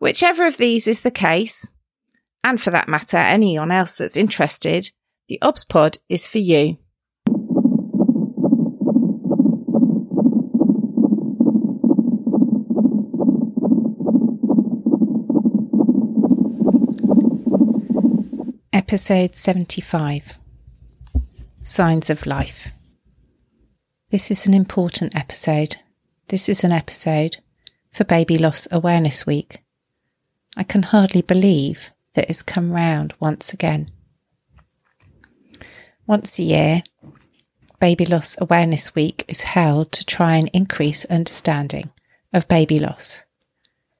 Whichever of these is the case, and for that matter, anyone else that's interested, the OBS Pod is for you. Episode 75 Signs of Life. This is an important episode. This is an episode for Baby Loss Awareness Week. I can hardly believe that it's come round once again. Once a year, Baby Loss Awareness Week is held to try and increase understanding of baby loss,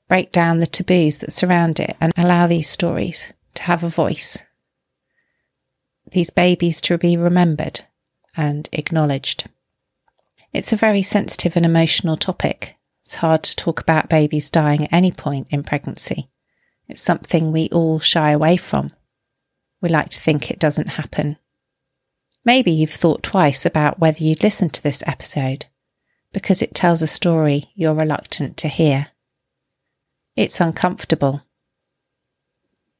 break down the taboos that surround it, and allow these stories to have a voice. These babies to be remembered and acknowledged. It's a very sensitive and emotional topic. It's hard to talk about babies dying at any point in pregnancy. It's something we all shy away from. We like to think it doesn't happen. Maybe you've thought twice about whether you'd listen to this episode because it tells a story you're reluctant to hear. It's uncomfortable.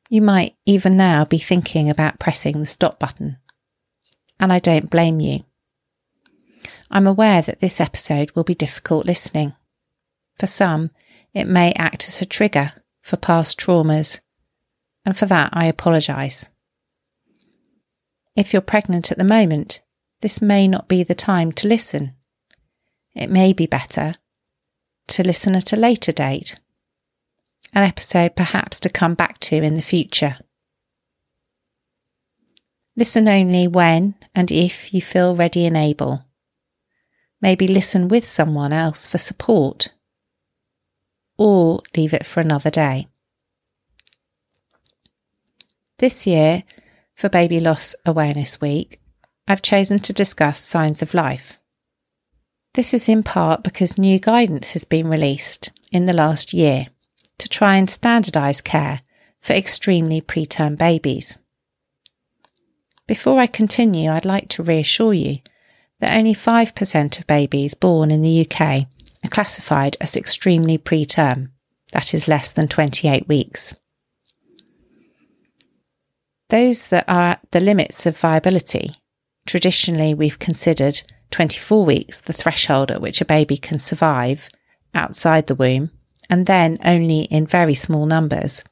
You might even now be thinking about pressing the stop button. And I don't blame you. I'm aware that this episode will be difficult listening. For some, it may act as a trigger for past traumas, and for that I apologise. If you're pregnant at the moment, this may not be the time to listen. It may be better to listen at a later date, an episode perhaps to come back to in the future. Listen only when and if you feel ready and able. Maybe listen with someone else for support or leave it for another day. This year, for Baby Loss Awareness Week, I've chosen to discuss signs of life. This is in part because new guidance has been released in the last year to try and standardise care for extremely preterm babies. Before I continue, I'd like to reassure you that only 5% of babies born in the UK are classified as extremely preterm, that is less than 28 weeks. Those that are at the limits of viability, traditionally we've considered 24 weeks the threshold at which a baby can survive outside the womb, and then only in very small numbers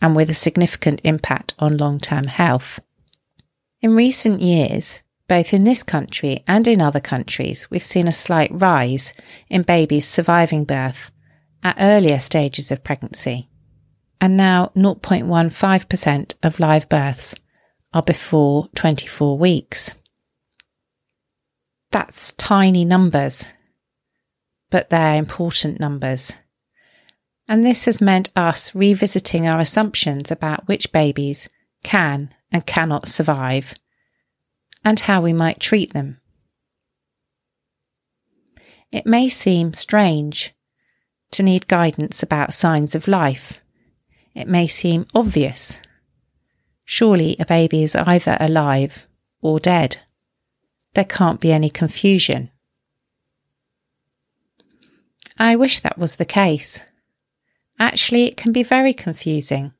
and with a significant impact on long term health. In recent years, both in this country and in other countries, we've seen a slight rise in babies surviving birth at earlier stages of pregnancy. And now 0.15% of live births are before 24 weeks. That's tiny numbers, but they're important numbers. And this has meant us revisiting our assumptions about which babies can and cannot survive and how we might treat them. It may seem strange to need guidance about signs of life. It may seem obvious. Surely a baby is either alive or dead. There can't be any confusion. I wish that was the case. Actually, it can be very confusing,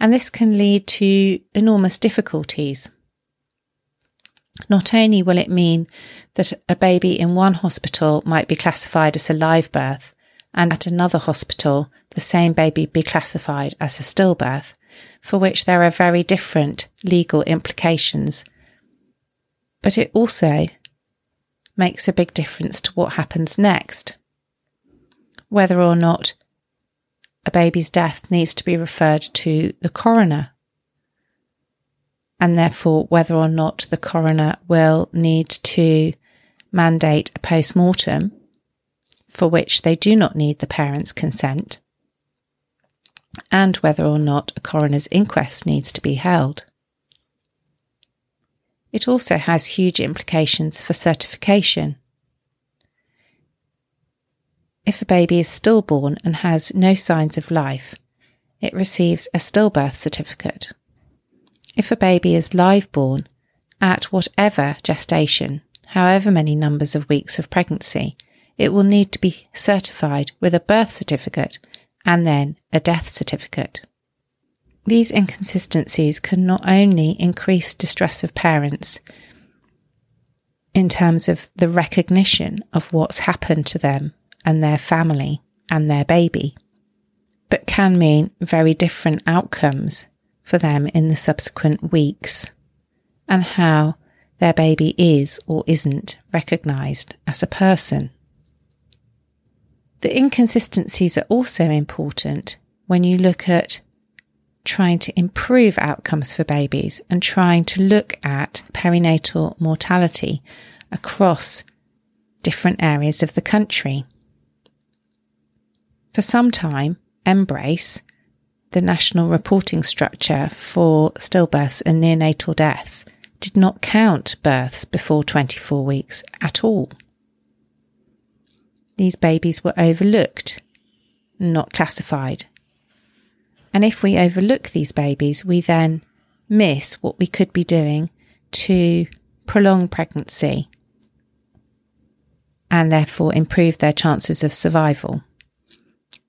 and this can lead to enormous difficulties. Not only will it mean that a baby in one hospital might be classified as a live birth, and at another hospital, the same baby be classified as a stillbirth, for which there are very different legal implications. But it also makes a big difference to what happens next. Whether or not a baby's death needs to be referred to the coroner and therefore whether or not the coroner will need to mandate a post mortem for which they do not need the parents' consent. and whether or not a coroner's inquest needs to be held. It also has huge implications for certification. If a baby is stillborn and has no signs of life, it receives a stillbirth certificate. If a baby is live born at whatever gestation, however many numbers of weeks of pregnancy, it will need to be certified with a birth certificate and then a death certificate. These inconsistencies can not only increase distress of parents in terms of the recognition of what's happened to them and their family and their baby, but can mean very different outcomes for them in the subsequent weeks and how their baby is or isn't recognised as a person. The inconsistencies are also important when you look at trying to improve outcomes for babies and trying to look at perinatal mortality across different areas of the country. For some time, MBRRACE, the national reporting structure for stillbirths and neonatal deaths, did not count births before 24 weeks at all. These babies were overlooked, not classified. And if we overlook these babies, we then miss what we could be doing to prolong pregnancy and therefore improve their chances of survival.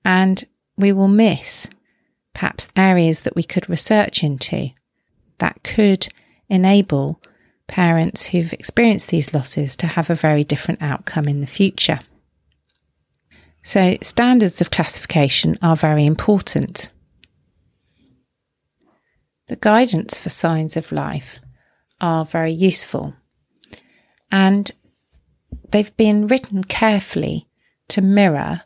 And we will miss perhaps areas that we could research into that could enable parents who've experienced these losses to have a very different outcome in the future. So, standards of classification are very important. The guidance for signs of life are very useful and they've been written carefully to mirror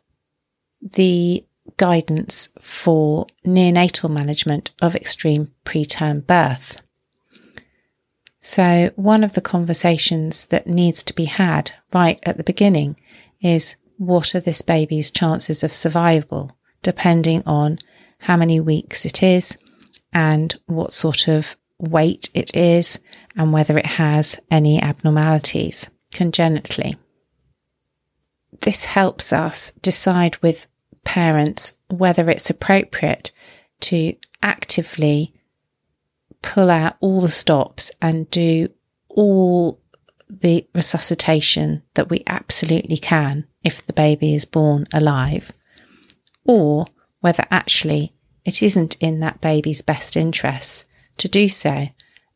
the guidance for neonatal management of extreme preterm birth. So, one of the conversations that needs to be had right at the beginning is what are this baby's chances of survival, depending on how many weeks it is and what sort of weight it is and whether it has any abnormalities congenitally. This helps us decide with parents whether it's appropriate to actively pull out all the stops and do all the resuscitation that we absolutely can if the baby is born alive, or whether actually it isn't in that baby's best interests to do so,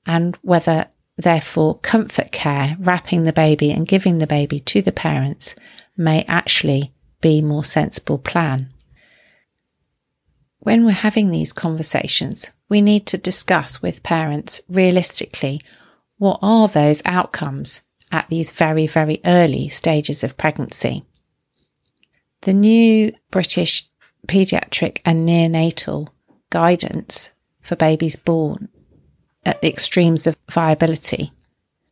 and whether therefore comfort care, wrapping the baby and giving the baby to the parents may actually be more sensible plan. When we're having these conversations, we need to discuss with parents realistically what are those outcomes at these very, very early stages of pregnancy. The new British paediatric and neonatal guidance for babies born at the extremes of viability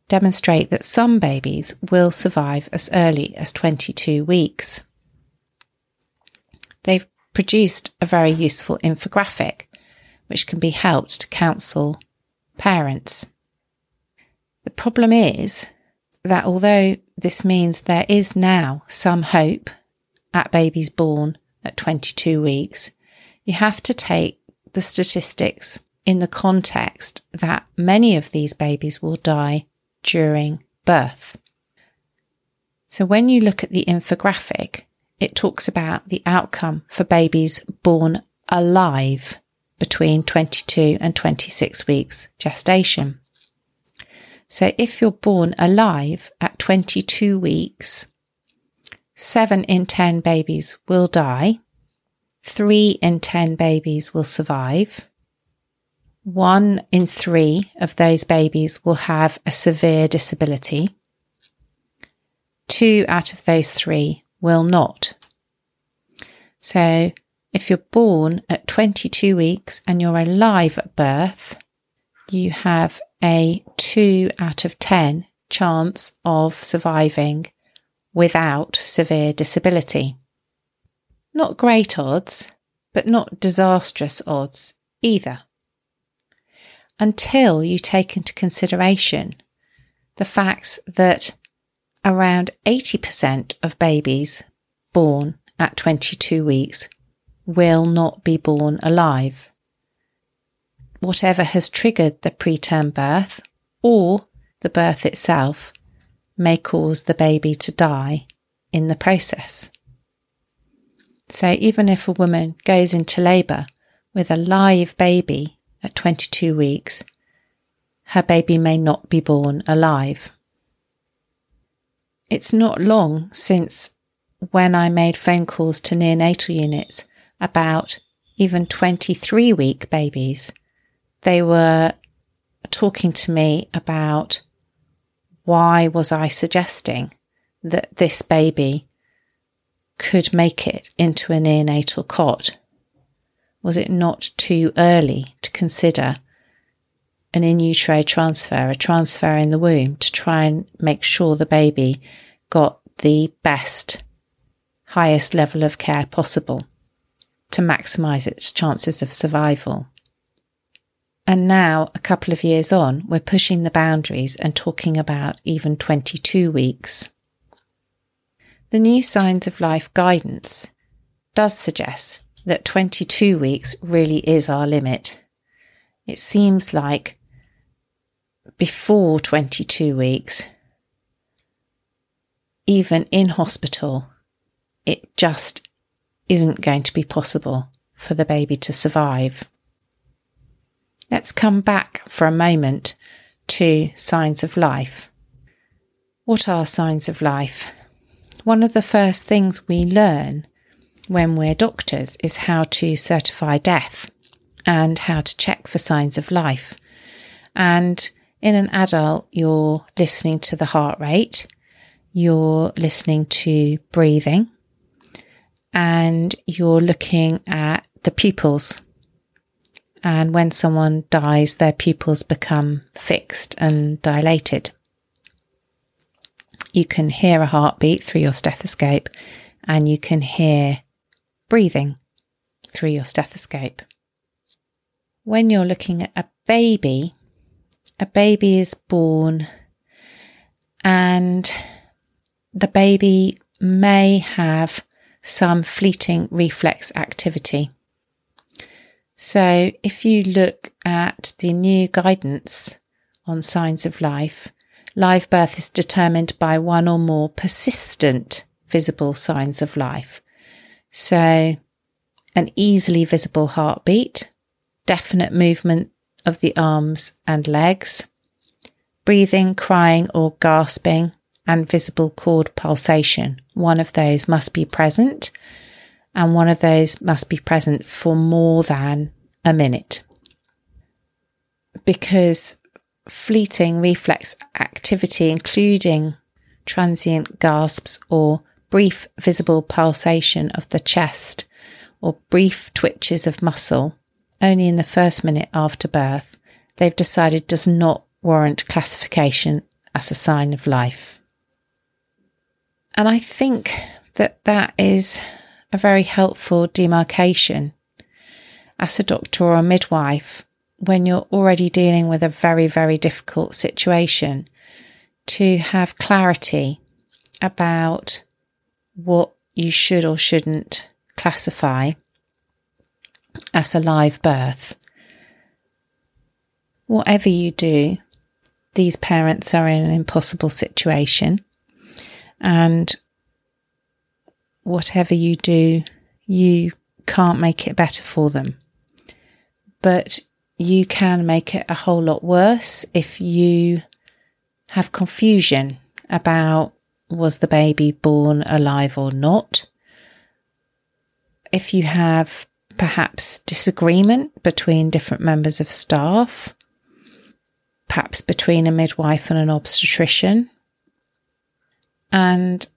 demonstrate that some babies will survive as early as 22 weeks they've produced a very useful infographic which can be helped to counsel parents. The problem is that although this means there is now some hope at babies born at 22 weeks, you have to take the statistics in the context that many of these babies will die during birth. So when you look at the infographic, it talks about the outcome for babies born alive between 22 and 26 weeks gestation. So if you're born alive at 22 weeks, seven in 10 babies will die. Three in 10 babies will survive. One in three of those babies will have a severe disability. Two out of those three will not. So if you're born at 22 weeks and you're alive at birth, you have a 2 out of 10 chance of surviving without severe disability. Not great odds, but not disastrous odds either. Until you take into consideration the facts that around 80% of babies born at 22 weeks will not be born alive. Whatever has triggered the preterm birth or the birth itself may cause the baby to die in the process. So even if a woman goes into labour with a live baby at 22 weeks, her baby may not be born alive. It's not long since when I made phone calls to neonatal units about even 23 week babies, they were talking to me about why was I suggesting that this baby could make it into a neonatal cot? Was it not too early to consider an in utero transfer, a transfer in the womb to try and make sure the baby got the best, highest level of care possible to maximize its chances of survival? And now, a couple of years on, we're pushing the boundaries and talking about even 22 weeks. The new Signs of Life guidance does suggest that 22 weeks really is our limit. It seems like before 22 weeks, even in hospital, it just isn't going to be possible for the baby to survive. Let's come back for a moment to signs of life. What are signs of life? One of the first things we learn when we're doctors is how to certify death and how to check for signs of life. And in an adult, you're listening to the heart rate, you're listening to breathing, and you're looking at the pupils and when someone dies, their pupils become fixed and dilated. You can hear a heartbeat through your stethoscope and you can hear breathing through your stethoscope. When you're looking at a baby, a baby is born and the baby may have some fleeting reflex activity. So if you look at the new guidance on signs of life, live birth is determined by one or more persistent visible signs of life. So an easily visible heartbeat, definite movement of the arms and legs, breathing, crying or gasping, and visible cord pulsation. One of those must be present and one of those must be present for more than a minute. Because fleeting reflex activity, including transient gasps or brief visible pulsation of the chest or brief twitches of muscle, only in the first minute after birth, they've decided does not warrant classification as a sign of life. And I think that that is a very helpful demarcation as a doctor or a midwife when you're already dealing with a very, very difficult situation to have clarity about what you should or shouldn't classify as a live birth. Whatever you do, these parents are in an impossible situation. And whatever you do, you can't make it better for them. But you can make it a whole lot worse if you have confusion about was the baby born alive or not. If you have perhaps disagreement between different members of staff, perhaps between a midwife and an obstetrician, and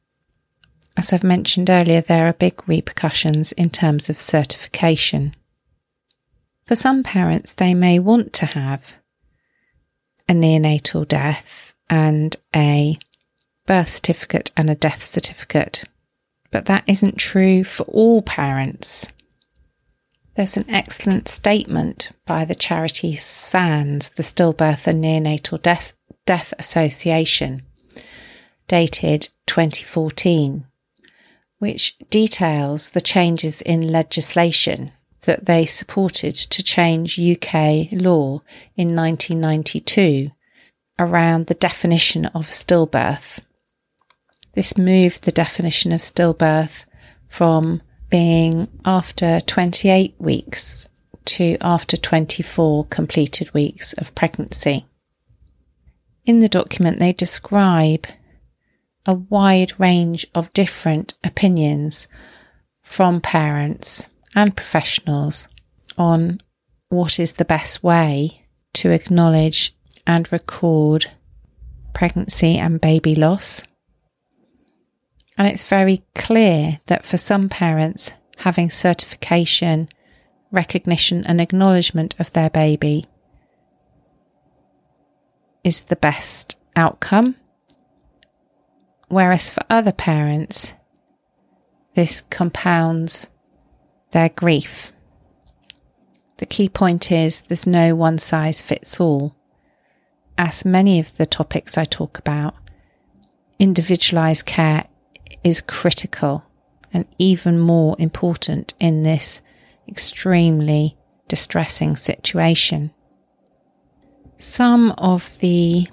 as I've mentioned earlier, there are big repercussions in terms of certification. For some parents, they may want to have a neonatal death and a birth certificate and a death certificate, but that isn't true for all parents. There's an excellent statement by the charity SANDS, the Stillbirth and Neonatal Death, Death Association, dated 2014, which details the changes in legislation that they supported to change UK law in 1992 around the definition of stillbirth. This moved the definition of stillbirth from being after 28 weeks to after 24 completed weeks of pregnancy. In the document, they describe a wide range of different opinions from parents and professionals on what is the best way to acknowledge and record pregnancy and baby loss. And it's very clear that for some parents, having certification, recognition, and acknowledgement of their baby is the best outcome. Whereas for other parents, this compounds their grief. The key point is there's no one size fits all. As many of the topics I talk about, individualized care is critical and even more important in this extremely distressing situation. Some of the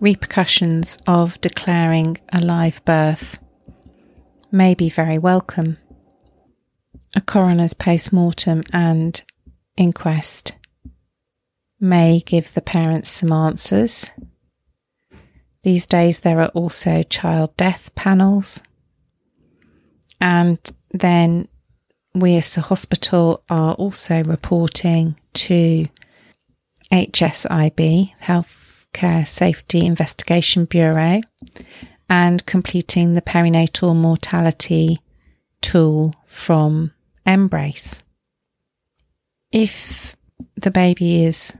repercussions of declaring a live birth may be very welcome. A coroner's post mortem and inquest may give the parents some answers these days, there are also child death panels. And then we as a hospital are also reporting to HSIB, Healthcare Safety Investigation Bureau, and completing the perinatal mortality tool from MBRRACE. If the baby is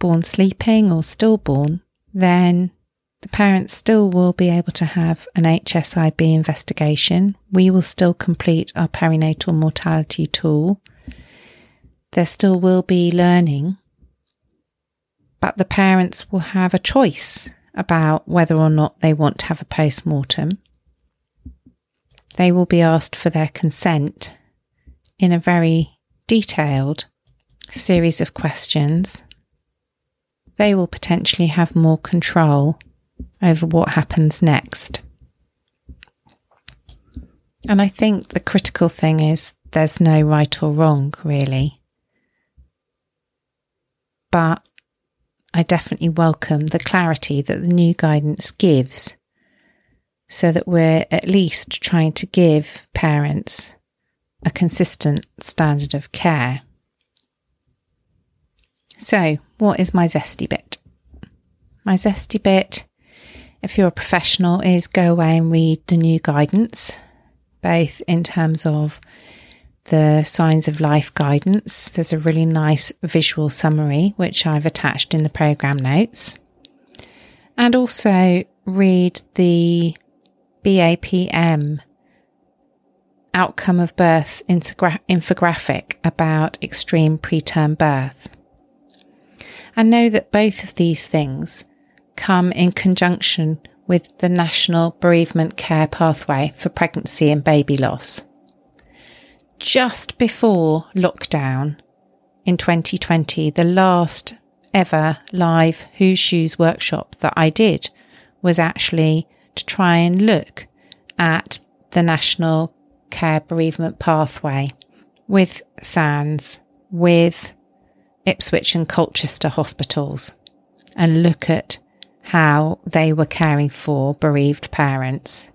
born sleeping or stillborn, then the parents still will be able to have an HSIB investigation. We will still complete our perinatal mortality tool. There still will be learning, but the parents will have a choice about whether or not they want to have a post mortem. They will be asked for their consent in a very detailed series of questions. They will potentially have more control over what happens next. And I think the critical thing is there's no right or wrong, really. But I definitely welcome the clarity that the new guidance gives so that we're at least trying to give parents a consistent standard of care. So, what is my zesty bit? My zesty bit if you're a professional, is go away and read the new guidance, both in terms of the signs of life guidance. There's a really nice visual summary, which I've attached in the program notes. And also read the BAPM outcome of birth infographic about extreme preterm birth. And know that both of these things come in conjunction with the National Bereavement Care Pathway for Pregnancy and Baby Loss. Just before lockdown in 2020, the last ever live Whose Shoes workshop that I did was actually to try and look at the National Care Bereavement Pathway with SANDS, with Ipswich and Colchester hospitals, and look at how they were caring for bereaved parents.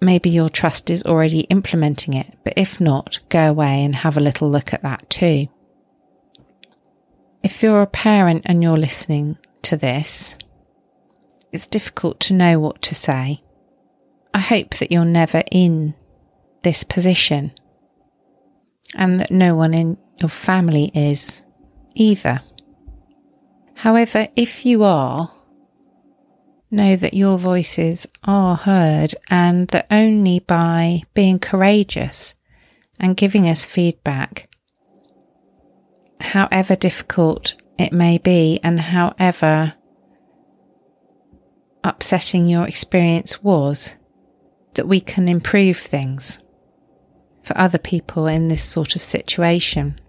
Maybe your trust is already implementing it, but if not, go away and have a little look at that too. If you're a parent and you're listening to this, it's difficult to know what to say. I hope that you're never in this position and that no one in your family is either. However, if you are, know that your voices are heard and that only by being courageous and giving us feedback, however difficult it may be and however upsetting your experience was, that we can improve things for other people in this sort of situation.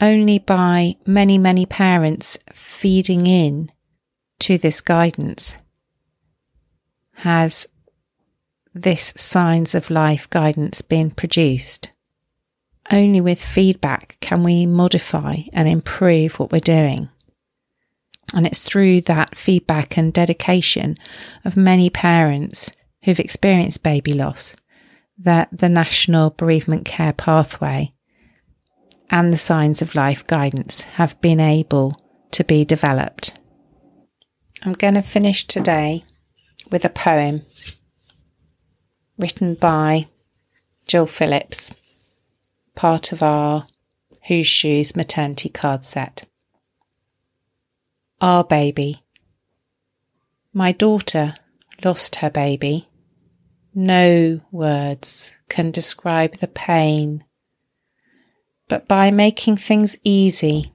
Only by many, many parents feeding in to this guidance has this signs of life guidance been produced. Only with feedback can we modify and improve what we're doing. And it's through that feedback and dedication of many parents who've experienced baby loss that the National Bereavement Care Pathway and the Signs of Life guidance have been able to be developed. I'm going to finish today with a poem written by Jill Phillips, part of our Whose Shoes maternity card set. Our baby. My daughter lost her baby. No words can describe the pain. But by making things easy,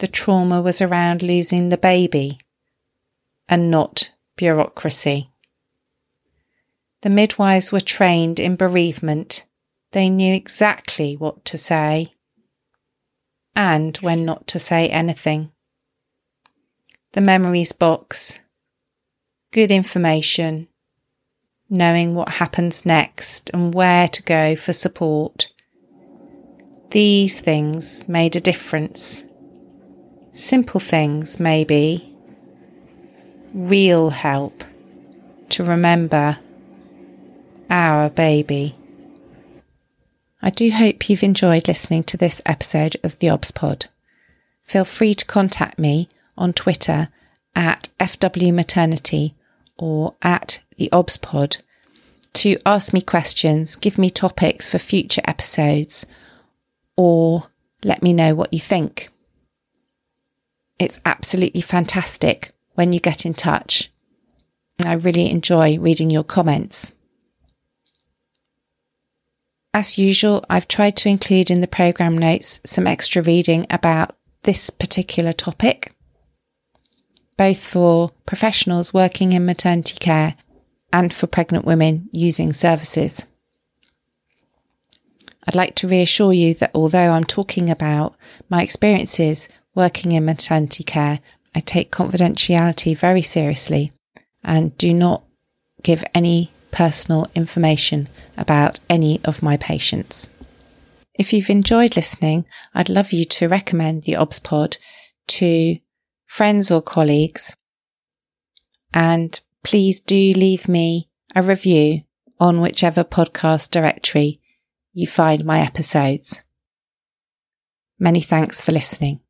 the trauma was around losing the baby and not bureaucracy. The midwives were trained in bereavement. They knew exactly what to say and when not to say anything. The memories box, good information, knowing what happens next and where to go for support. These things made a difference. Simple things, maybe. Real help to remember our baby. I do hope you've enjoyed listening to this episode of the OBS Pod. Feel free to contact me on Twitter at FW Maternity or at the OBS Pod to ask me questions, give me topics for future episodes, or let me know what you think. It's absolutely fantastic when you get in touch. I really enjoy reading your comments. As usual, I've tried to include in the programme notes some extra reading about this particular topic, both for professionals working in maternity care and for pregnant women using services. I'd like to reassure you that although I'm talking about my experiences working in maternity care, I take confidentiality very seriously and do not give any personal information about any of my patients. If you've enjoyed listening, I'd love you to recommend the OBS pod to friends or colleagues. And please do leave me a review on whichever podcast directory you find my episodes. Many thanks for listening.